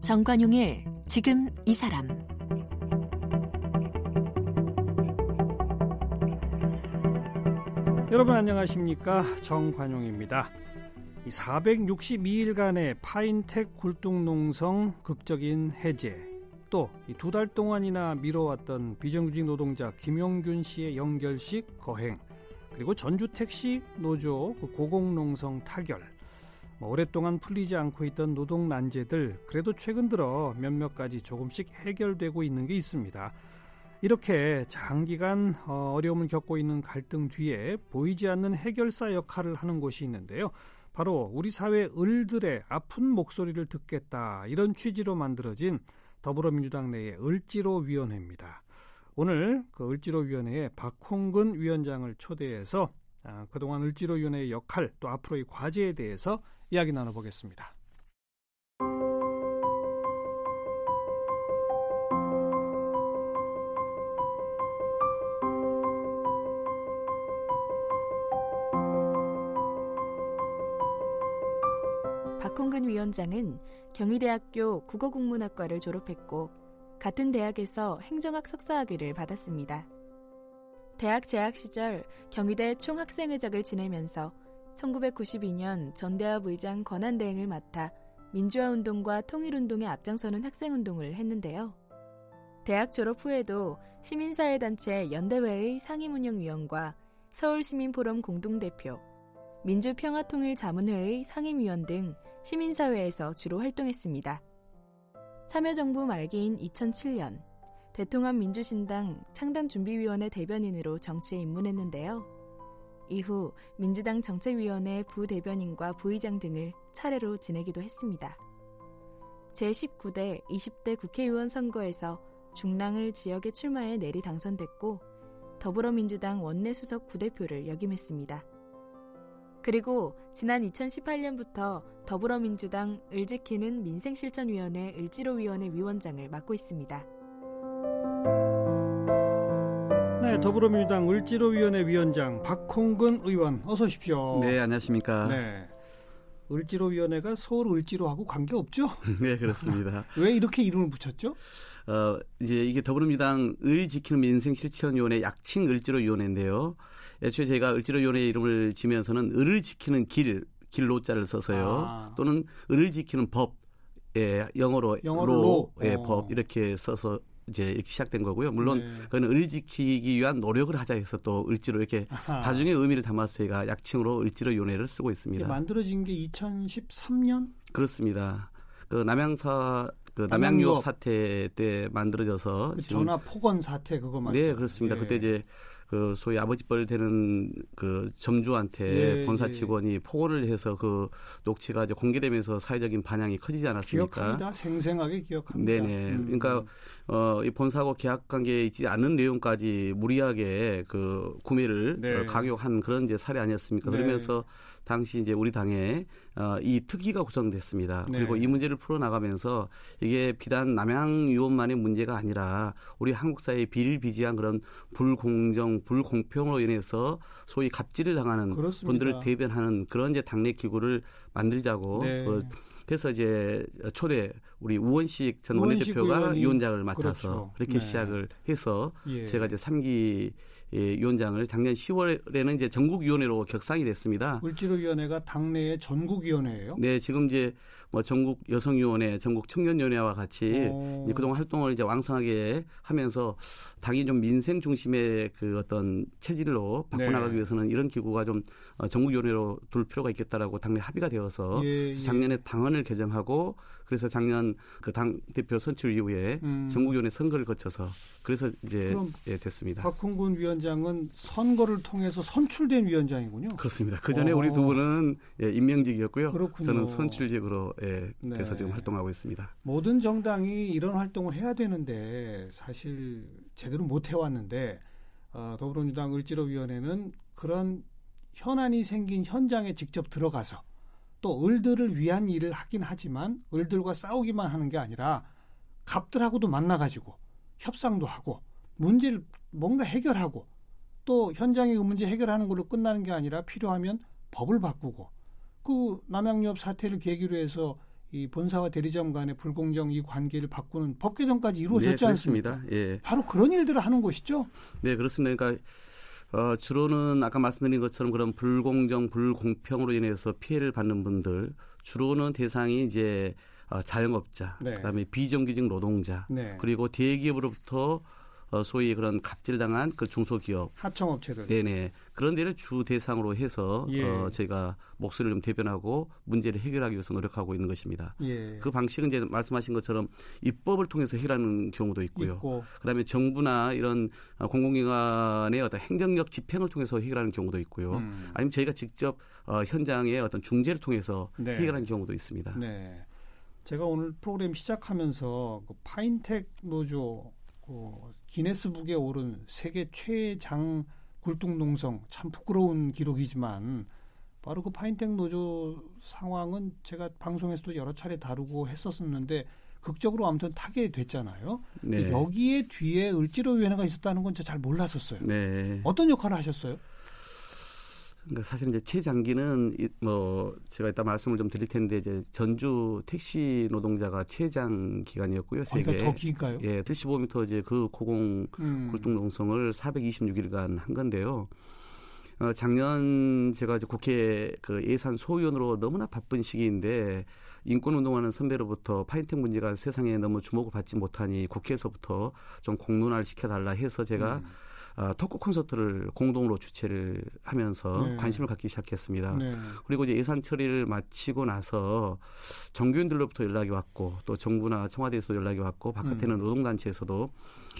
정관용의 지금 이 사람. 여러분 안녕하십니까? 정관용입니다. 462일간의 파인텍 굴뚝농성 극적인 해제 또 두 달 동안이나 미뤄왔던 비정규직 노동자 김용균 씨의 연결식 거행 그리고 전주 택시 노조 그 고공농성 타결 뭐 오랫동안 풀리지 않고 있던 노동 난제들 그래도 최근 들어 몇몇 가지 조금씩 해결되고 있는 게 있습니다. 이렇게 장기간 어, 어려움을 겪고 있는 갈등 뒤에 보이지 않는 해결사 역할을 하는 곳이 있는데요. 바로 우리 사회 을들의 아픈 목소리를 듣겠다 이런 취지로 만들어진 더불어민주당 내의 을지로 위원회입니다. 오늘 그 을지로 위원회에 박홍근 위원장을 초대해서 아, 그동안 을지로 위원회의 역할 또 앞으로의 과제에 대해서 이야기 나눠보겠습니다. 박홍근 위원장은 경희대학교 국어국문학과를 졸업했고 같은 대학에서 행정학 석사학위를 받았습니다. 대학 재학 시절 경희대 총학생회장을 지내면서 1992년 전대합 의장 권한대행을 맡아 민주화운동과 통일운동에 앞장서는 학생운동을 했는데요. 대학 졸업 후에도 시민사회단체 연대회의 상임운영위원과 서울시민포럼 공동대표, 민주평화통일자문회의 상임위원 등 시민사회에서 주로 활동했습니다. 참여정부 말기인 2007년 대통합 민주신당 창단준비위원회 대변인으로 정치에 입문했는데요. 이후 민주당 정책위원회 부대변인과 부의장 등을 차례로 지내기도 했습니다. 제19대 20대 국회의원 선거에서 중랑을 지역에 출마해 내리 당선됐고 더불어민주당 원내수석 부대표를 역임했습니다. 그리고 지난 2018년부터 더불어민주당 을지키는 민생실천위원회 을지로위원회 위원장을 맡고 있습니다. 네, 더불어민주당 을지로위원회 위원장 박홍근 의원 어서 오십시오. 네, 안녕하십니까. 네. 을지로위원회가 서울 을지로하고 관계 없죠? 네, 그렇습니다. 왜 이렇게 이름을 붙였죠? 어, 이제 이게 더불어민주당 을 지키는 민생실천위원회 약칭 을지로위원회인데요. 애초에 제가 을지로위원회 이름을 지면서는 을을 지키는 길, 길로자를 써서요. 아. 또는 을을 지키는 법, 예, 영어로, 영어로 로, 예, 어. 법 이렇게 써서 이제 이렇게 시작된 거고요. 물론 네. 그거는 을 지키기 위한 노력을 하자 해서 또 을지로 이렇게 아하. 다중의 의미를 담아서 저희가 약칭으로 을지로위원회를 쓰고 있습니다. 만들어진 게 2013년? 그렇습니다. 그 남양사 그 남양유업 사태 때 만들어져서 그 전화 폭언 사태 그거 말이죠. 네, 그렇습니다. 예. 그때 이제 그 소위 아버지 뻘 되는 그 점주한테 예, 본사 예. 직원이 예. 폭언을 해서 그 녹취가 이제 공개되면서 사회적인 반향이 커지지 않았습니까? 기억합니다. 생생하게 기억합니다. 네네. 음. 그러니까 어, 이 본사하고 계약 관계에 있지 않은 내용까지 무리하게 그 구매를 네. 어, 강요한 그런 이제 사례 아니었습니까? 네. 그러면서 당시 이제 우리 당에 어, 이 특위가 구성됐습니다. 네. 그리고 이 문제를 풀어나가면서 이게 비단 남양 유업만의 문제가 아니라 우리 한국 사회의 비일비재한 그런 불공정, 불공평으로 인해서 소위 갑질을 당하는 그렇습니다. 분들을 대변하는 그런 이제 당내 기구를 만들자고 네. 그 그래서 이제 초대 우리 우원식 전 원내대표가 위원장을 맡아서 그렇죠. 그렇게 네. 시작을 해서 예. 제가 이제 3기 예, 위원장을 작년 10월에는 이제 전국위원회로 격상이 됐습니다. 을지로위원회가 당내의 전국위원회예요? 네, 지금 이제 뭐 전국 여성위원회, 전국 청년위원회와 같이 이제 그동안 활동을 이제 왕성하게 하면서 당이 좀 민생 중심의 그 어떤 체질로 바꿔나가기 네. 위해서는 이런 기구가 좀 어, 전국위원회로 둘 필요가 있겠다라고 당내 합의가 되어서 예, 예. 작년에 당헌을 개정하고 그래서 작년 그 당 대표 선출 이후에 음. 전국위원회 선거를 거쳐서 그래서 이제 예, 됐습니다. 박홍근 위원장은 선거를 통해서 선출된 위원장이군요. 그렇습니다. 그 전에 우리 두 분은 예, 임명직이었고요. 그렇군요. 저는 선출직으로 예, 돼서 네. 지금 활동하고 있습니다. 모든 정당이 이런 활동을 해야 되는데 사실 제대로 못 해왔는데 어, 더불어민주당 을지로위원회는 그런 현안이 생긴 현장에 직접 들어가서 또 을들을 위한 일을 하긴 하지만 을들과 싸우기만 하는 게 아니라 갑들하고도 만나가지고 협상도 하고 문제를 뭔가 해결하고 또 현장의 그 문제 해결하는 걸로 끝나는 게 아니라 필요하면 법을 바꾸고 그 남양유업 사태를 계기로 해서 이 본사와 대리점 간의 불공정 이 관계를 바꾸는 법 개정까지 이루어졌지 네, 않습니까? 예. 바로 그런 일들을 하는 것이죠. 네, 그렇습니다. 그러니까 어, 주로는 아까 말씀드린 것처럼 그런 불공정, 불공평으로 인해서 피해를 받는 분들 주로는 대상이 이제 어, 자영업자, 네. 그다음에 비정규직 노동자, 네. 그리고 대기업으로부터 어, 소위 그런 갑질당한 그 중소기업 하청업체들 네네 그런 데를 주 대상으로 해서 예. 어, 저희가 목소리를 좀 대변하고 문제를 해결하기 위해서 노력하고 있는 것입니다. 예. 그 방식은 이제 말씀하신 것처럼 입법을 통해서 해결하는 경우도 있고요. 있고. 그다음에 정부나 이런 어, 공공기관의 어떤 행정력 집행을 통해서 해결하는 경우도 있고요. 음. 아니면 저희가 직접 어, 현장의 어떤 중재를 통해서 네. 해결하는 경우도 있습니다. 네. 제가 오늘 프로그램 시작하면서 그 파인텍 노조 그 기네스북에 오른 세계 최장 굴뚝농성 참 부끄러운 기록이지만 바로 그 파인텍 노조 상황은 제가 방송에서도 여러 차례 다루고 했었었는데 극적으로 아무튼 타게 됐잖아요. 네. 여기에 뒤에 을지로 위원회가 있었다는 건 제가 잘 몰랐었어요. 네. 어떤 역할을 하셨어요? 그러니까 사실 이제 최장기는 뭐 제가 이따 말씀을 좀 드릴 텐데 이제 전주 택시 노동자가 최장 기간이었고요. 세계. 아, 그러니까 더 긴가요? 예, 75m 이제 그 고공 음. 굴뚝 농성을 426일간 한 건데요. 어, 작년 제가 이제 국회 그 예산 소위원으로 너무나 바쁜 시기인데 인권 운동하는 선배로부터 파인팅 문제가 세상에 너무 주목을 받지 못하니 국회에서부터 좀 공론화를 시켜달라 해서 제가 음. 어, 토크 콘서트를 공동으로 주최를 하면서 네. 관심을 갖기 시작했습니다. 네. 그리고 이제 예산 처리를 마치고 나서 정규인들로부터 연락이 왔고 또 정부나 청와대에서 연락이 왔고 바깥에는 음. 노동단체에서도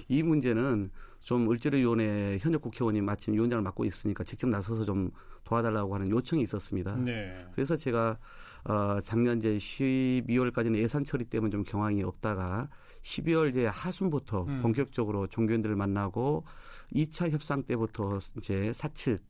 이 문제는 좀 을지로위원회 현역 국회의원이 마침 위원장을 맡고 있으니까 직접 나서서 좀 도와달라고 하는 요청이 있었습니다. 네. 그래서 제가 어, 작년 이제 12월까지는 예산 처리 때문에 좀 경황이 없다가 12월 이제 하순부터 음. 본격적으로 종교인들을 만나고 2차 협상 때부터 이제 사측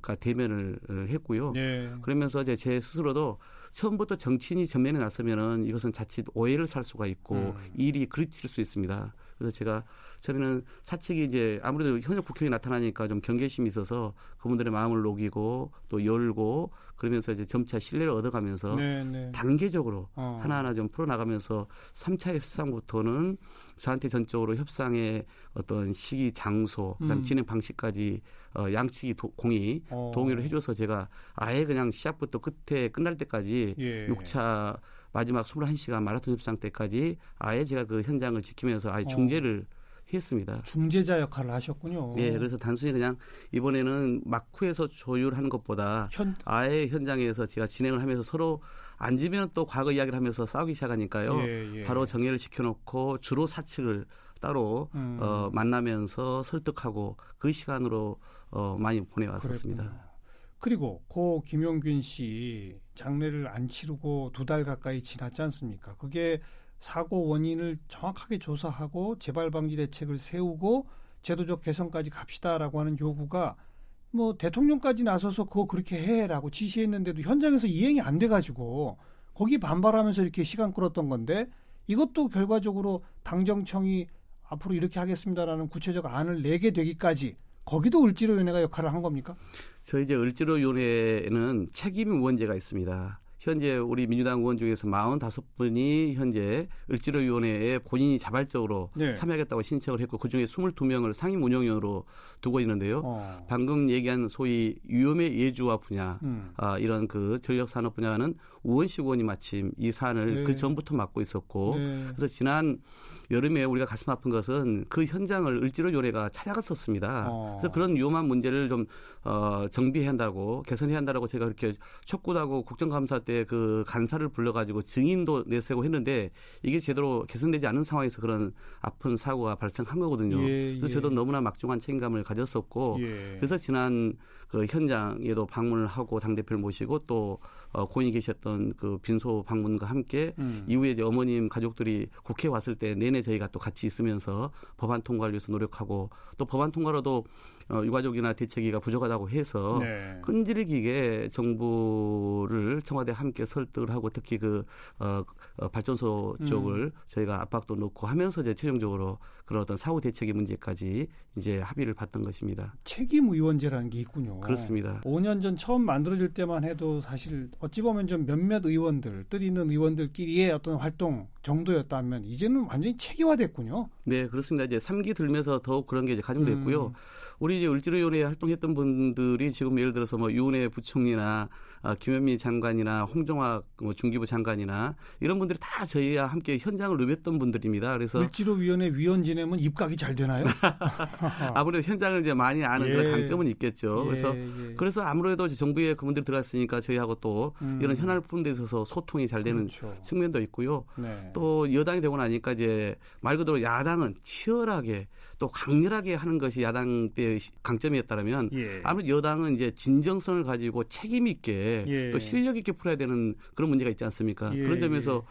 가 대면을 했고요. 네. 그러면서 이제 제 스스로도 처음부터 정치인이 전면에 나서면은 이것은 자칫 오해를 살 수가 있고 음. 일이 그르칠 수 있습니다. 그래서 제가 처음에는 사측이 이제 아무래도 현역 국회의원이 나타나니까 좀 경계심이 있어서 그분들의 마음을 녹이고 또 열고 그러면서 이제 점차 신뢰를 얻어가면서 네, 네. 단계적으로 어. 하나하나 좀 풀어나가면서 3차 협상부터는 저한테 전적으로 협상의 어떤 시기, 장소, 그다음 음. 진행 방식까지 어, 양측이 도, 공이 어. 동의를 해줘서 제가 아예 그냥 시작부터 끝에 끝날 때까지 예. 6차 마지막 21시간 마라톤 협상 때까지 아예 제가 그 현장을 지키면서 아예 어. 중재를 어. 했습니다. 중재자 역할을 하셨군요. 예, 그래서 단순히 그냥 이번에는 마쿠에서 조율하는 것보다 현... 아예 현장에서 제가 진행을 하면서 서로 앉으면 또 과거 이야기를 하면서 싸우기 시작하니까요. 예, 예. 바로 정리를 시켜놓고 주로 사측을 따로 음. 어, 만나면서 설득하고 그 시간으로 어, 많이 보내왔었습니다. 그리고 고 김용균 씨 장례를 안 치르고 두 달 가까이 지났지 않습니까? 그게 사고 원인을 정확하게 조사하고 재발 방지 대책을 세우고 제도적 개선까지 갑시다라고 하는 요구가 뭐 대통령까지 나서서 그거 그렇게 해라고 지시했는데도 현장에서 이행이 안 돼가지고 거기 반발하면서 이렇게 시간 끌었던 건데 이것도 결과적으로 당정청이 앞으로 이렇게 하겠습니다라는 구체적 안을 내게 되기까지 거기도 을지로위원회가 역할을 한 겁니까? 저희 이제 을지로위원회는 책임 의원제가 있습니다. 현재 우리 민주당 의원 중에서 45분이 현재 을지로위원회에 본인이 자발적으로 네. 참여하겠다고 신청을 했고 그중에 22명을 상임 운영위원으로 두고 있는데요. 어. 방금 얘기한 소위 위험의 예주화 분야 음. 아, 이런 그 전력산업 분야는 우원식 의원이 마침 이 사안을 네. 그 전부터 맡고 있었고 네. 그래서 지난 여름에 우리가 가슴 아픈 것은 그 현장을 을지로 요래가 찾아갔었습니다. 어. 그래서 그런 위험한 문제를 좀 어, 정비해야 한다고 개선해야 한다라고 제가 그렇게 촉구하고 국정감사 때 그 간사를 불러가지고 증인도 내세고 했는데 이게 제대로 개선되지 않은 상황에서 그런 아픈 사고가 발생한 거거든요. 예, 예. 그래서 저도 너무나 막중한 책임감을 가졌었고 예. 그래서 지난 그 현장에도 방문을 하고 당 대표를 모시고 또 어, 고인이 계셨던 그 빈소 방문과 함께 음. 이후에 이제 어머님 가족들이 국회에 왔을 때 내내 저희가 또 같이 있으면서 법안 통과를 위해서 노력하고 또 법안 통과로도 어, 유가족이나 대책위가 부족하다고 해서 네. 끈질기게 정부를 청와대 함께 설득을 하고 특히 그 어, 어, 발전소 쪽을 음. 저희가 압박도 넣고 하면서 이제 최종적으로 그런 어떤 사후 대책의 문제까지 이제 합의를 봤던 것입니다. 책임 의원제라는 게 있군요. 그렇습니다. 5년 전 처음 만들어질 때만 해도 사실 어찌 보면 좀 몇몇 의원들, 뜻 있는 의원들끼리의 어떤 활동 정도였다면 이제는 완전히 체계화됐군요. 네, 그렇습니다. 이제 3기 들면서 더욱 그런 게 이제 가중됐고요. 음. 우리 이제 을지로위원회 활동했던 분들이 지금 예를 들어서 뭐 유은혜 부총리나 아, 김현미 장관이나 홍정학 뭐 중기부 장관이나 이런 분들이 다 저희와 함께 현장을 누볐던 분들입니다. 그래서 을지로위원회 위원 지내면 입각이 잘 되나요? 아무래도 현장을 이제 많이 아는 예. 그런 강점은 있겠죠. 예, 그래서 예. 그래서 아무래도 정부에 그분들 들어갔으니까 저희하고 또 음. 이런 현안 부분에 있어서 소통이 잘 되는 그렇죠. 측면도 있고요. 네. 또 여당이 되고 나니까 이제 말 그대로 야당은 치열하게 또 강렬하게 하는 것이 야당 때 강점이었다면 예. 아무래도 여당은 이제 진정성을 가지고 책임 있게 예. 또 실력 있게 풀어야 되는 그런 문제가 있지 않습니까? 예. 그런 점에서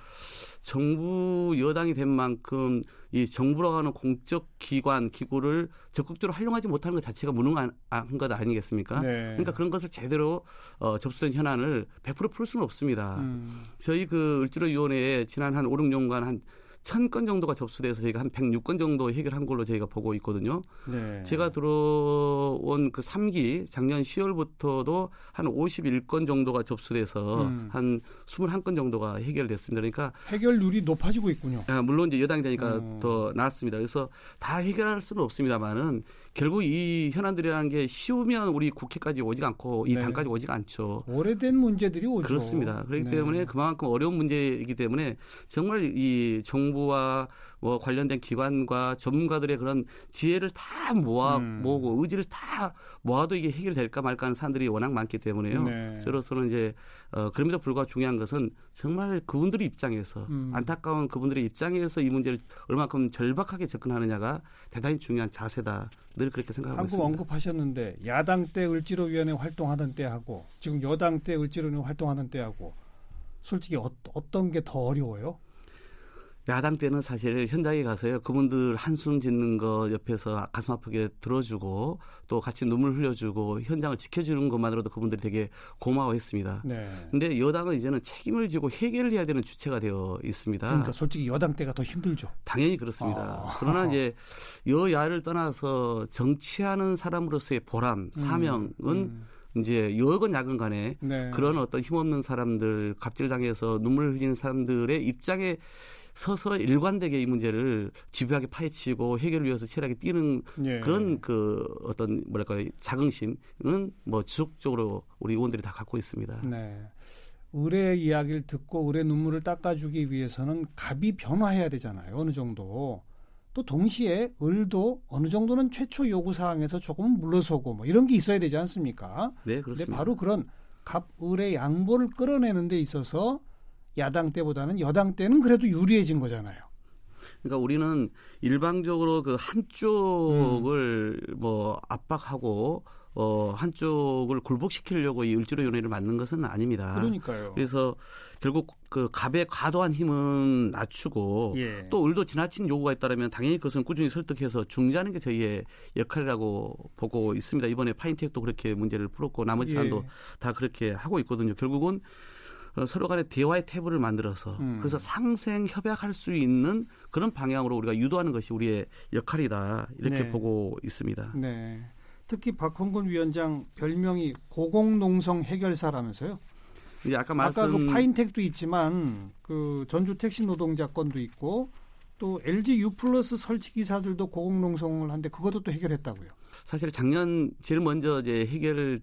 정부 여당이 된 만큼 이 정부라고 하는 공적 기관 기구를 적극적으로 활용하지 못하는 것 자체가 무능한 것 아니겠습니까? 네. 그러니까 그런 것을 제대로 어, 접수된 현안을 100%풀 수는 없습니다. 음. 저희 그 을지로 위원회에 지난 한 5, 6년간 한 천건 정도가 접수돼서 저희가 한 106건 정도 해결한 걸로 저희가 보고 있거든요. 네. 제가 들어온 그 3기 작년 10월부터도 한 51건 정도가 접수돼서 음. 한 21건 정도가 해결됐습니다. 그러니까 해결률이 높아지고 있군요. 아, 물론 이제 여당이 되니까 음. 더 나았습니다. 그래서 다 해결할 수는 없습니다만은 결국 이 현안들이라는 게 쉬우면 우리 국회까지 오지 않고 이 네. 당까지 오지가 않죠. 오래된 문제들이 오죠. 그렇습니다. 그렇기 네. 때문에 그만큼 어려운 문제이기 때문에 정말 이 정부 와 뭐 관련된 기관과 전문가들의 그런 지혜를 다 모아 음. 모으고 의지를 다 모아도 이게 해결될까 말까 하는 사람들이 워낙 많기 때문에요. 네. 저로서는 이제 어 그럼에도 불구하고 중요한 것은 정말 그분들의 입장에서 음. 안타까운 그분들의 입장에서 이 문제를 얼마큼 절박하게 접근하느냐가 대단히 중요한 자세다. 늘 그렇게 생각하고 방금 있습니다. 언급하셨는데 야당 때 을지로위원회 활동하던 때하고 지금 여당 때 을지로위원회 활동하던 때하고 솔직히 어, 어떤 게 더 어려워요? 야당 때는 사실 현장에 가서요 그분들 한숨 짓는 거 옆에서 가슴 아프게 들어주고 또 같이 눈물 흘려주고 현장을 지켜주는 것만으로도 그분들이 되게 고마워했습니다. 네. 근데 여당은 이제는 책임을 지고 해결을 해야 되는 주체가 되어 있습니다. 그러니까 솔직히 여당 때가 더 힘들죠. 당연히 그렇습니다. 아. 그러나 이제 여야를 떠나서 정치하는 사람으로서의 보람, 음, 사명은 음, 음. 이제 여건 야건 간에 네. 그런 어떤 힘없는 사람들 갑질당해서 눈물 흘리는 사람들의 입장에 서서 일관되게 이 문제를 집요하게 파헤치고 해결을 위해서 치열하게 뛰는 예. 그런 그 어떤 뭐랄까 자긍심은 뭐 지속적으로 우리 의원들이 다 갖고 있습니다. 네. 의뢰 이야기를 듣고 의뢰 눈물을 닦아주기 위해서는 갑이 변화해야 되잖아요. 어느 정도. 또 동시에 을도 어느 정도는 최초 요구 사항에서 조금 물러서고 뭐 이런 게 있어야 되지 않습니까? 네, 그렇습니다. 바로 그런 갑 을의 양보를 끌어내는 데 있어서 야당 때보다는 여당 때는 그래도 유리해진 거잖아요. 그러니까 우리는 일방적으로 그 한쪽을 음. 뭐 압박하고 어 한쪽을 굴복시키려고 이 을지로위원회를 만든 것은 아닙니다. 그러니까요. 그래서 결국 그 갑의 과도한 힘은 낮추고 예. 또 을도 지나친 요구가 있다면 당연히 그것은 꾸준히 설득해서 중재하는 게 저희의 역할이라고 보고 있습니다. 이번에 파인텍도 그렇게 문제를 풀었고 나머지 사람도 예. 다 그렇게 하고 있거든요. 결국은 어, 서로 간에 대화의 태블을 만들어서 음. 그래서 상생 협약할 수 있는 그런 방향으로 우리가 유도하는 것이 우리의 역할이다 이렇게 네. 보고 있습니다. 네. 특히 박홍근 위원장 별명이 고공농성 해결사라면서요? 아까 말씀 아까 그 파인텍도 있지만 그 전주 택시 노동자 건도 있고 또 LG U 플러스 설치 기사들도 고공농성을 한데 그것도 또 해결했다고요. 사실 작년 제일 먼저 이제 해결을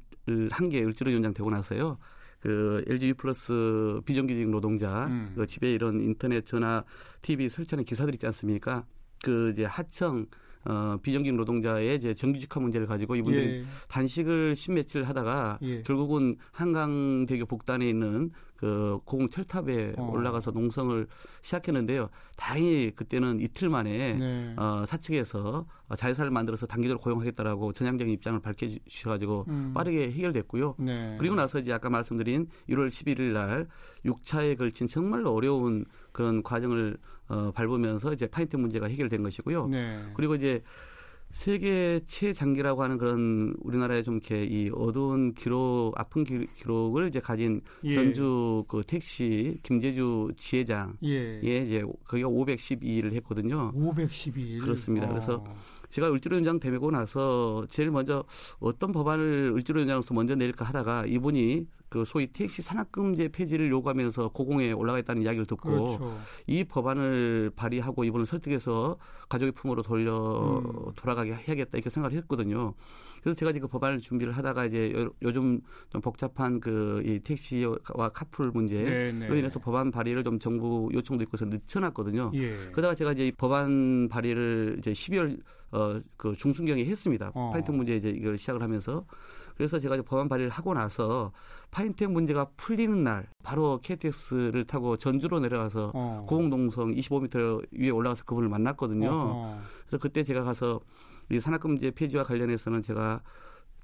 한 게 을지로 위원장 되고 나서요. 그 LG 플러스 비정규직 노동자 음. 그 집에 이런 인터넷 전화 TV 설치하는 기사들 있지 않습니까? 그 이제 하청 어, 비정규직 노동자의 이제 정규직화 문제를 가지고 이분들이 예. 단식을 십몇칠 하다가 예. 결국은 한강대교 북단에 있는 그 고공 철탑에 어. 올라가서 농성을 시작했는데요. 다행히 그때는 이틀 만에 네. 어, 사측에서 자회사를 만들어서 단기적으로 고용하겠다라고 전향적인 입장을 밝혀주셔가지고 음. 빠르게 해결됐고요. 네. 그리고 나서 이제 아까 말씀드린 1월 11일 날 6차에 걸친 정말 어려운 그런 과정을 어, 밟으면서 이제 파인트 문제가 해결된 것이고요. 네. 그리고 이제 세계 최장기라고 하는 그런 우리나라의 좀 이렇게 이 어두운 기록, 아픈 기 록을 이제 가진 예. 전주 그 택시 김재주 지회장 예, 예 이제 거기가 512일을 했거든요. 512일. 그렇습니다. 어. 그래서 제가 을지로위원장 되고 나서 제일 먼저 어떤 법안을 을지로위원장으로서 먼저 내릴까 하다가 이분이 그 소위 택시 산악금제 폐지를 요구하면서 고공에 올라가 있다는 이야기를 듣고 그렇죠. 이 법안을 발의하고 이분을 설득해서 가족의 품으로 돌려 음. 돌아가게 해야겠다 이렇게 생각을 했거든요. 그래서 제가 지금 법안을 준비를 하다가 이제 요, 요즘 좀 복잡한 그 이 택시와 카풀 문제로 네, 네. 인해서 법안 발의를 좀 정부 요청도 있고 해서 늦춰놨거든요. 예. 그러다가 제가 이제 법안 발의를 이제 12월 어, 그 중순경에 했습니다. 어. 파이팅 문제 이제 이걸 시작을 하면서 그래서 제가 이제 법안 발의를 하고 나서 파인텍 문제가 풀리는 날 바로 KTX를 타고 전주로 내려가서 어. 고흥동성 25m 위에 올라가서 그분을 만났거든요. 어. 그래서 그때 제가 가서 이 산악금제 폐지와 관련해서는 제가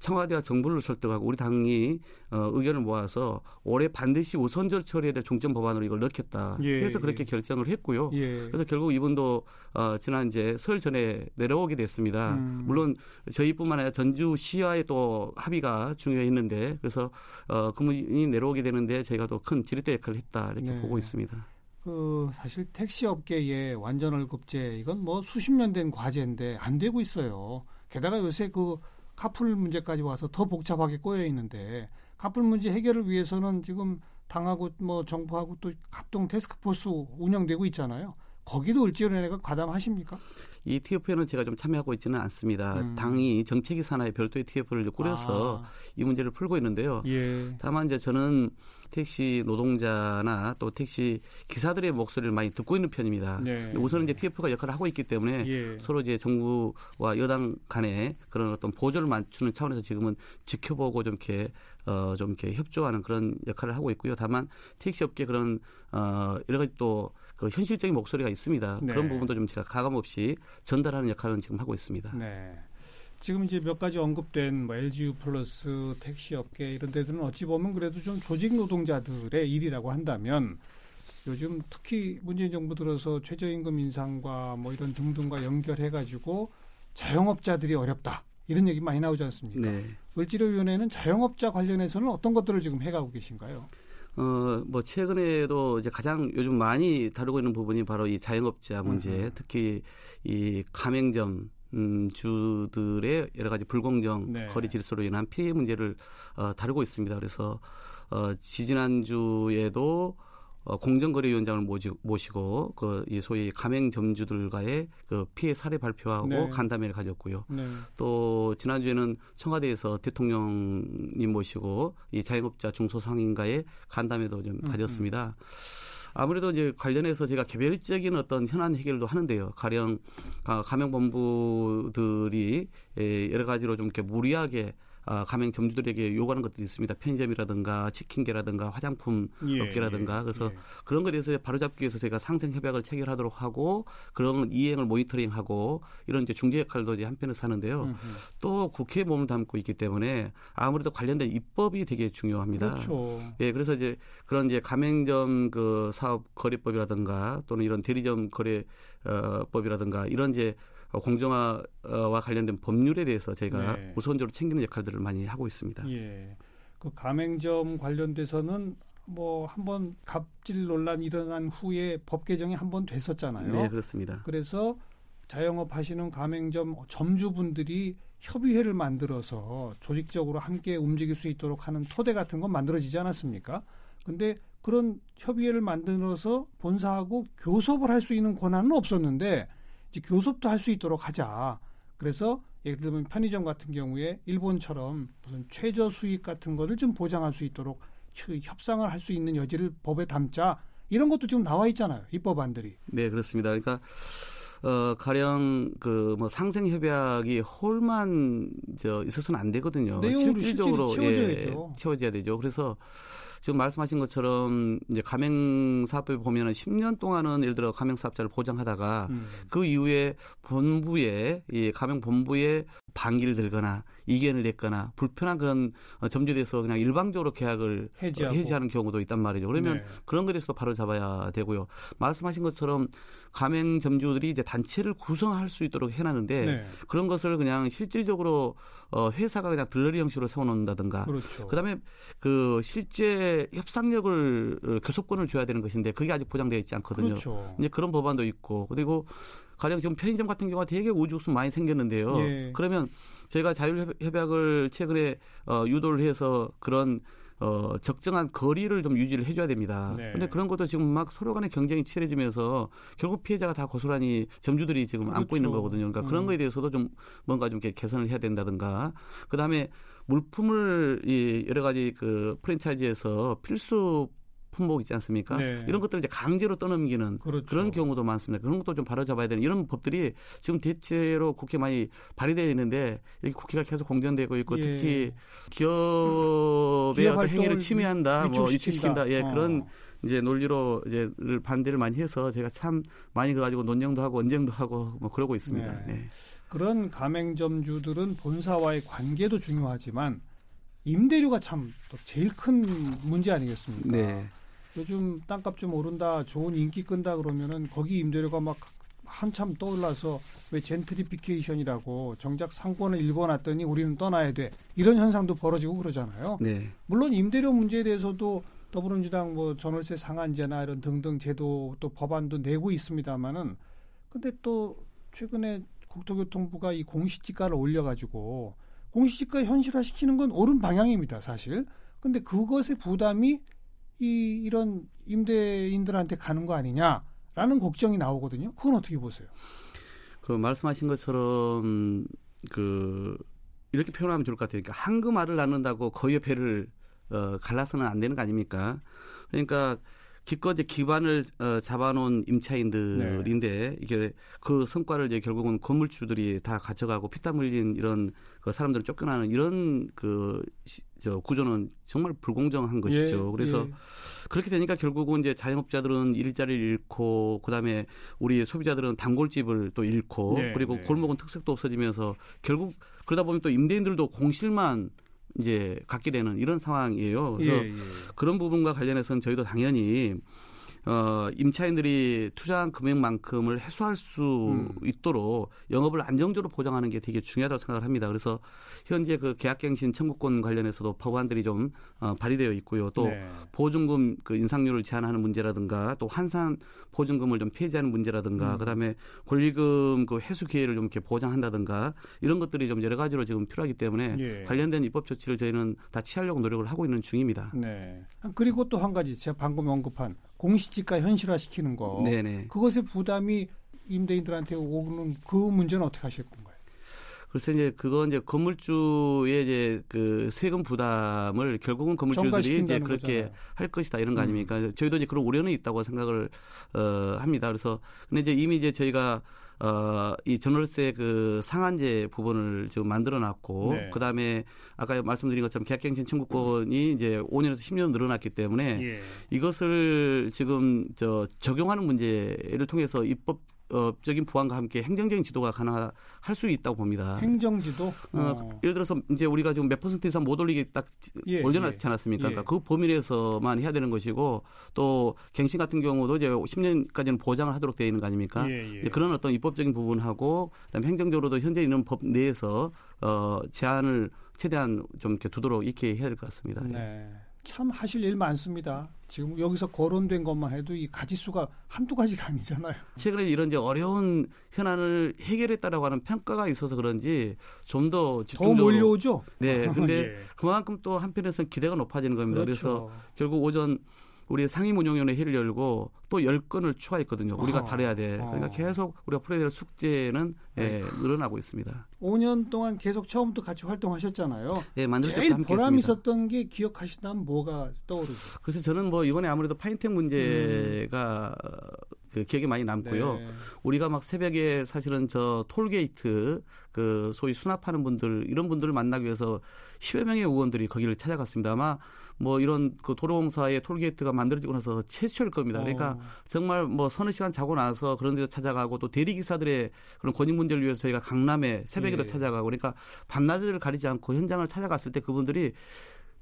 청와대와 정부를 설득하고 우리 당이 어, 의견을 모아서 올해 반드시 우선적 처리에 대한 종점 법안으로 이걸 넣겠다. 예, 그래서 그렇게 예. 결정을 했고요. 예. 그래서 결국 이분도 어, 지난 이제 설 전에 내려오게 됐습니다. 음. 물론 저희뿐만 아니라 전주시와의 또 합의가 중요했는데 그래서 어, 그분이 내려오게 되는데 저희가 또 큰 지렛대 역할을 했다 이렇게 네. 보고 있습니다. 그 사실 택시 업계의 완전 월급제 이건 뭐 수십 년 된 과제인데 안 되고 있어요. 게다가 요새 그 카풀 문제까지 와서 더 복잡하게 꼬여 있는데 카풀 문제 해결을 위해서는 지금 당하고 뭐 정부하고 또 합동 테스크포스 운영되고 있잖아요. 거기도 을지로내가 가담하십니까? 이 TF에는 제가 좀 참여하고 있지는 않습니다. 음. 당이 정책위 산하의 별도의 TF를 꾸려서 아. 이 문제를 풀고 있는데요. 예. 다만 이제 저는 택시 노동자나 또 택시 기사들의 목소리를 많이 듣고 있는 편입니다. 네. 우선은 이제 TF가 역할을 하고 있기 때문에 예. 서로 이제 정부와 여당 간에 그런 어떤 보조를 맞추는 차원에서 지금은 지켜보고 좀 이렇게 어, 좀 이렇게 협조하는 그런 역할을 하고 있고요. 다만 택시 업계 그런 어, 여러 가지 또 그 현실적인 목소리가 있습니다. 네. 그런 부분도 좀 제가 가감 없이 전달하는 역할은 지금 하고 있습니다. 네. 지금 이제 몇 가지 언급된 뭐 LGU 플러스 택시 업계 이런 데들은 어찌 보면 그래도 좀 조직 노동자들의 일이라고 한다면 요즘 특히 문재인 정부 들어서 최저임금 인상과 뭐 이런 등등과 연결해 가지고 자영업자들이 어렵다. 이런 얘기 많이 나오지 않습니까? 네. 을지로위원회는 자영업자 관련해서는 어떤 것들을 지금 해가고 계신가요? 어, 뭐, 최근에도 이제 가장 요즘 많이 다루고 있는 부분이 바로 이 자영업자 문제, 음. 특히 이 가맹점, 음, 주들의 여러 가지 불공정 네. 거리 질서로 인한 피해 문제를 어, 다루고 있습니다. 그래서 어, 지지난주에도 어, 공정거래위원장을 모시고 그 이 소위 가맹점주들과의 그 피해 사례 발표하고 네. 간담회를 가졌고요. 네. 또 지난주에는 청와대에서 대통령님 모시고 이 자영업자 중소상인과의 간담회도 좀 가졌습니다. 아무래도 이제 관련해서 제가 개별적인 어떤 현안 해결도 하는데요. 가령 아, 가맹본부들이 여러 가지로 좀 이렇게 무리하게 어, 가맹 점주들에게 요구하는 것들이 있습니다. 편의점이라든가 치킨계라든가 화장품 예, 업계라든가 예, 그래서 예. 그런 것에 대해서 바로잡기 위해서 제가 상생 협약을 체결하도록 하고 그런 이행을 모니터링하고 이런 이제 중재 역할도 이제 한편에서 하는데요. 음흠. 또 국회에 몸을 담고 있기 때문에 아무래도 관련된 입법이 되게 중요합니다. 그렇죠. 예, 그래서 이제 그런 이제 가맹점 그 사업 거래법이라든가 또는 이런 대리점 거래법이라든가 이런 이제 어, 공정화와 관련된 법률에 대해서 저희가 네. 우선적으로 챙기는 역할들을 많이 하고 있습니다. 예. 그 가맹점 관련돼서는 뭐 한번 갑질 논란 일어난 후에 법 개정이 한 번 됐었잖아요. 네, 그렇습니다. 그래서 자영업 하시는 가맹점 점주분들이 협의회를 만들어서 조직적으로 함께 움직일 수 있도록 하는 토대 같은 건 만들어지지 않았습니까? 근데 그런 협의회를 만들어서 본사하고 교섭을 할 수 있는 권한은 없었는데 이제 교섭도 할 수 있도록 하자. 그래서 예를 들면 편의점 같은 경우에 일본처럼 무슨 최저 수익 같은 거를 좀 보장할 수 있도록 협상을 할 수 있는 여지를 법에 담자. 이런 것도 지금 나와 있잖아요. 입법안들이. 네, 그렇습니다. 그러니까 어, 가령 그 뭐 상생 협약이 홀만 저 있어서는 안 되거든요. 실질적으로 예, 채워져야 되죠. 그래서 지금 말씀하신 것처럼 이제 가맹 사업에 보면은 10년 동안은 예를 들어 가맹 사업자를 보장하다가 음. 그 이후에 본부에 이 가맹 본부에 반기를 들거나 이견을 냈거나 불편한 그런 어, 점주에 대해서 그냥 일방적으로 계약을 해지하고. 해지하는 경우도 있단 말이죠. 그러면 네. 그런 것에서도 바로 잡아야 되고요. 말씀하신 것처럼 가맹 점주들이 이제 단체를 구성할 수 있도록 해놨는데 네. 그런 것을 그냥 실질적으로 어 회사가 그냥 들러리 형식으로 세워놓는다든가 그렇죠. 그다음에 그 실제 협상력을 어, 교섭권을 줘야 되는 것인데 그게 아직 보장되어 있지 않거든요. 그렇죠. 이제 그런 법안도 있고 그리고 가령 지금 편의점 같은 경우가 되게 우주국수 많이 생겼는데요. 예. 그러면 저희가 자율협약을 최근에 어, 유도를 해서 그런 어, 적정한 거리를 좀 유지를 해줘야 됩니다. 네. 근데 그런 것도 지금 막 서로 간의 경쟁이 치열해지면서 결국 피해자가 다 고스란히 점주들이 지금 그렇죠. 안고 있는 거거든요. 그러니까 음. 그런 거에 대해서도 좀 뭔가 좀 개선을 해야 된다든가 그 다음에 물품을 이 여러 가지 그 프랜차이즈에서 필수 품목 있지 않습니까? 네. 이런 것들을 이제 강제로 떠넘기는 그렇죠. 그런 경우도 많습니다. 그런 것도 좀 바로잡아야 되는 이런 법들이 지금 대체로 국회 많이 발의되어 있는데 여기 국회가 계속 공전되고 있고 예. 특히 기업의 기업 행위를 침해한다, 뭐 위축시킨다, 예 어. 그런 이제 논리로 이제를 반대를 많이 해서 제가 참 많이 가지고 논쟁도 하고 언쟁도 하고 뭐 그러고 있습니다. 네. 네. 그런 가맹점주들은 본사와의 관계도 중요하지만 임대료가 참 제일 큰 문제 아니겠습니까? 네. 요즘 땅값 좀 오른다, 좋은 인기 끈다 그러면은 거기 임대료가 막 한참 떠올라서 왜 젠트리피케이션이라고 정작 상권을 읽어놨더니 우리는 떠나야 돼 이런 현상도 벌어지고 그러잖아요. 네. 물론 임대료 문제에 대해서도 더불어민주당 뭐 전월세 상한제나 이런 등등 제도 또 법안도 내고 있습니다만은 근데 또 최근에 국토교통부가 이 공시지가를 올려가지고 공시지가 현실화시키는 건 옳은 방향입니다, 사실. 근데 그것의 부담이 이 이런 임대인들한테 가는 거 아니냐라는 걱정이 나오거든요. 그건 어떻게 보세요? 그 말씀하신 것처럼 그 이렇게 표현하면 좋을 것 같아요. 그러니까 한금 알을 낳는다고 거의 배를 어, 갈라서는 안 되는 거 아닙니까? 그러니까 기껏 이 기반을 어, 잡아놓은 임차인들인데 네. 이게 그 성과를 이제 결국은 건물주들이 다 가져가고 피땀 흘린 이런 그 사람들을 쫓겨나는 이런 그저 구조는 정말 불공정한 것이죠. 예, 그래서 예. 그렇게 되니까 결국은 이제 자영업자들은 일자리를 잃고 그다음에 우리 소비자들은 단골집을 또 잃고 네, 그리고 네. 골목은 특색도 없어지면서 결국 그러다 보면 또 임대인들도 공실만 이제 갖게 되는 이런 상황이에요. 그래서 예, 예. 그런 부분과 관련해서는 저희도 당연히 어, 임차인들이 투자한 금액만큼을 해소할 수 음. 있도록 영업을 안정적으로 보장하는 게 되게 중요하다고 생각을 합니다. 그래서 현재 그 계약갱신 청구권 관련해서도 법안들이 좀 어, 발의되어 있고요. 또 네. 보증금 그 인상률을 제한하는 문제라든가 또 환산 보증금을 좀 폐지하는 문제라든가 음. 그다음에 권리금 그 회수 기회를 좀 이렇게 보장한다든가 이런 것들이 좀 여러 가지로 지금 필요하기 때문에 예. 관련된 입법 조치를 저희는 다 취하려고 노력을 하고 있는 중입니다. 네. 그리고 또 한 가지 제가 방금 언급한 공시지가 현실화시키는 거. 네네. 그것의 부담이 임대인들한테 오는 그 문제는 어떻게 하실 건가요? 글쎄 이제 그건 이제 건물주의 이제 그 세금 부담을 결국은 건물주들이 이제 그렇게 거잖아요. 할 것이다 이런 거 음. 아닙니까? 음. 저희도 이제 그런 우려는 있다고 생각을 어 합니다. 그래서 근데 이제 이미 이제 저희가 어, 이 전월세 그 상한제 부분을 지금 만들어 놨고, 네. 그 다음에 아까 말씀드린 것처럼 계약갱신 청구권이 이제 5년에서 10년 늘어났기 때문에 예. 이것을 지금 저 적용하는 문제를 통해서 입법 법적인 보완과 함께 행정적인 지도가 가능할 수 있다고 봅니다. 행정지도? 어, 어. 예를 들어서 이제 우리가 지금 몇 퍼센트 이상 못 올리게 딱 예, 올려놨지 예. 않았습니까? 예. 그러니까 그 범위 내에서만 해야 되는 것이고 또 갱신 같은 경우도 이제 10년까지는 보장을 하도록 되어 있는 거 아닙니까? 예, 예. 그런 어떤 입법적인 부분하고 그다음에 행정적으로도 현재 있는 법 내에서 어, 제한을 최대한 좀 이렇게 두도록 익게 해야 될 것 같습니다. 예. 네. 참 하실 일 많습니다. 지금 여기서 거론된 것만 해도 이 가지수가 한두 가지가 아니잖아요. 최근에 이런 이제 어려운 현안을 해결했다라고 하는 평가가 있어서 그런지 좀더더 몰려오죠. 네. 근데 예. 그만큼 또 한편에서는 기대가 높아지는 겁니다. 그렇죠. 그래서 결국 오전 우리 상임운용위원회 회를 열고 또 10건을 추가했거든요. 우리가 어, 다뤄야 돼. 그러니까 어. 계속 우리가 풀어야 될 숙제는 예, 늘어나고 있습니다. 5년 동안 계속 처음부터 같이 활동하셨잖아요. 예, 만들 제일 보람 있었던 게 기억하신다면 뭐가 떠오르죠? 그래서 저는 뭐 이번에 아무래도 파인텍 문제가 음. 그 기억에 많이 남고요. 네. 우리가 막 새벽에 사실은 저 톨게이트 그 소위 수납하는 분들 이런 분들을 만나기 위해서 10여 명의 의원들이 거기를 찾아갔습니다. 아마 뭐 이런 그 도로공사의 톨게이트가 만들어지고 나서 최초일 겁니다. 그러니까 어. 정말 뭐 서너 시간 자고 나서 그런 데서 찾아가고 또 대리기사들의 그런 권익 문제를 위해서 저희가 강남에 새벽에도 예. 찾아가고 그러니까 밤낮을 가리지 않고 현장을 찾아갔을 때 그분들이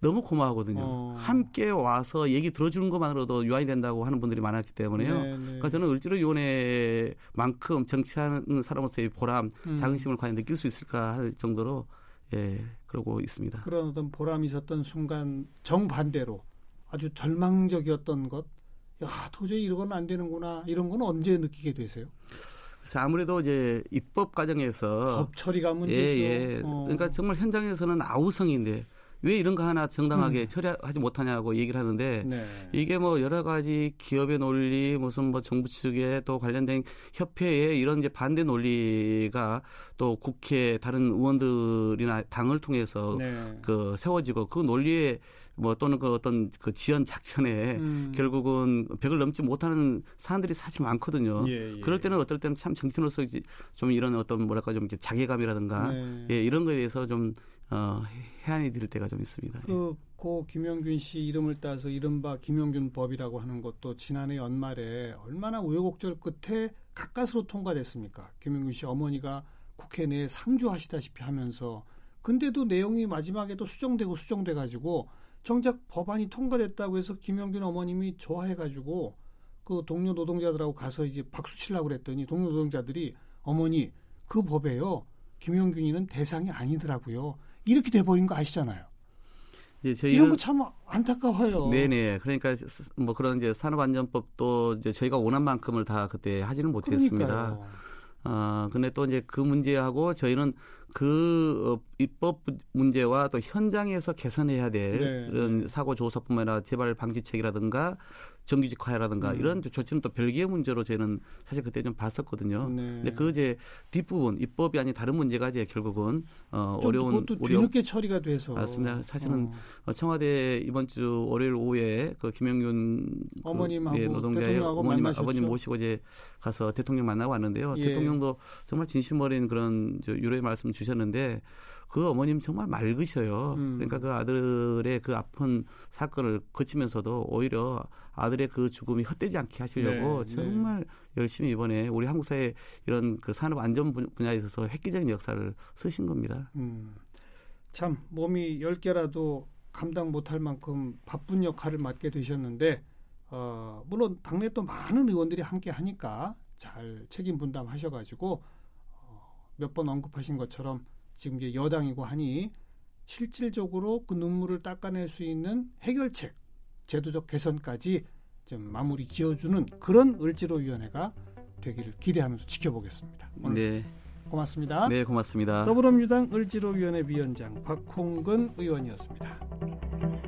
너무 고마워하거든요. 어. 함께 와서 얘기 들어주는 것만으로도 유한이 된다고 하는 분들이 많았기 때문에요. 네네. 네. 그러니까 저는 을지로위원회만큼 정치하는 사람으로서의 보람, 음. 자긍심을 과연 느낄 수 있을까 할 정도로 예, 그러고 있습니다. 그런 어떤 보람이 있었던 순간 정반대로 아주 절망적이었던 것, 야 도저히 이러건 안 되는구나 이런 건 언제 느끼게 되세요? 그래서 아무래도 이제 입법 과정에서 법 처리가 문제죠. 예, 예. 어. 그러니까 정말 현장에서는 아우성인데 왜 이런 거 하나 정당하게 음. 처리하지 못하냐고 얘기를 하는데 네. 이게 뭐 여러 가지 기업의 논리 무슨 뭐 정부 측에 또 관련된 협회의 이런 이제 반대 논리가 또 국회 다른 의원들이나 당을 통해서 네. 그 세워지고 그 논리에 뭐 또는 그 어떤 그 지연 작전에 음. 결국은 벽을 넘지 못하는 사람들이 사실 많거든요. 예, 예. 그럴 때는 어떨 때는 참 정치인으로서 좀 이런 어떤 뭐랄까 좀 자괴감이라든가 네. 예, 이런 거에 대해서 좀 어, 해안이 될 때가 좀 있습니다. 그, 고 김영균 씨 이름을 따서 이른바 김영균 법이라고 하는 것도 지난해 연말에 얼마나 우여곡절 끝에 가까스로 통과됐습니까? 김영균 씨 어머니가 국회 내에 상주하시다시피 하면서 근데도 내용이 마지막에도 수정되고 수정돼 가지고 정작 법안이 통과됐다고 해서 김영균 어머님이 좋아해 가지고 그 동료 노동자들하고 가서 이제 박수 치려고 그랬더니 동료 노동자들이 어머니 그 법에요. 김영균이는 대상이 아니더라고요. 이렇게 돼버린 거 아시잖아요. 예, 이런 거 참 안타까워요. 네네. 그러니까 뭐 그런 이제 산업안전법도 이제 저희가 원한 만큼을 다 그때 하지는 못했습니다. 어, 근데 또 이제 그 문제하고 저희는 그 어, 입법 문제와 또 현장에서 개선해야 될 네, 이런 네. 사고 조사뿐만 아니라 재발 방지책이라든가 정규직화라든가 음. 이런 조치는 또 별개의 문제로 저희는 사실 그때 좀 봤었거든요. 네. 근데 그 이제 뒷부분 입법이 아닌 다른 문제가 이제 결국은 어 어려운 그것도 뒤늦게 처리가 돼서 맞습니다. 사실은 어. 청와대 이번 주 월요일 오후에 그 김영균 그 어머님하고 그, 예, 노동자의 어머님 아버님 모시고 이제 가서 대통령 만나고 왔는데요. 예. 대통령도 정말 진심 어린 그런 유로의 말씀 주셨는데 그 어머님 정말 맑으셔요. 음. 그러니까 그 아들의 그 아픈 사건을 거치면서도 오히려 아들의 그 죽음이 헛되지 않게 하시려고 네, 네. 정말 네. 열심히 이번에 우리 한국 사회 이런 그 산업 안전 분야에 있어서 획기적인 역사를 쓰신 겁니다. 음. 참 몸이 열 개라도 감당 못할 만큼 바쁜 역할을 맡게 되셨는데 어, 물론 당내 또 많은 의원들이 함께 하니까 잘 책임 분담하셔가지고 어, 몇 번 언급하신 것처럼 지금 이제 여당이고 하니 실질적으로 그 눈물을 닦아낼 수 있는 해결책, 제도적 개선까지 좀 마무리 지어주는 그런 을지로위원회가 되기를 기대하면서 지켜보겠습니다. 네. 고맙습니다. 네, 고맙습니다. 더불어민주당 을지로위원회 위원장 박홍근 의원이었습니다.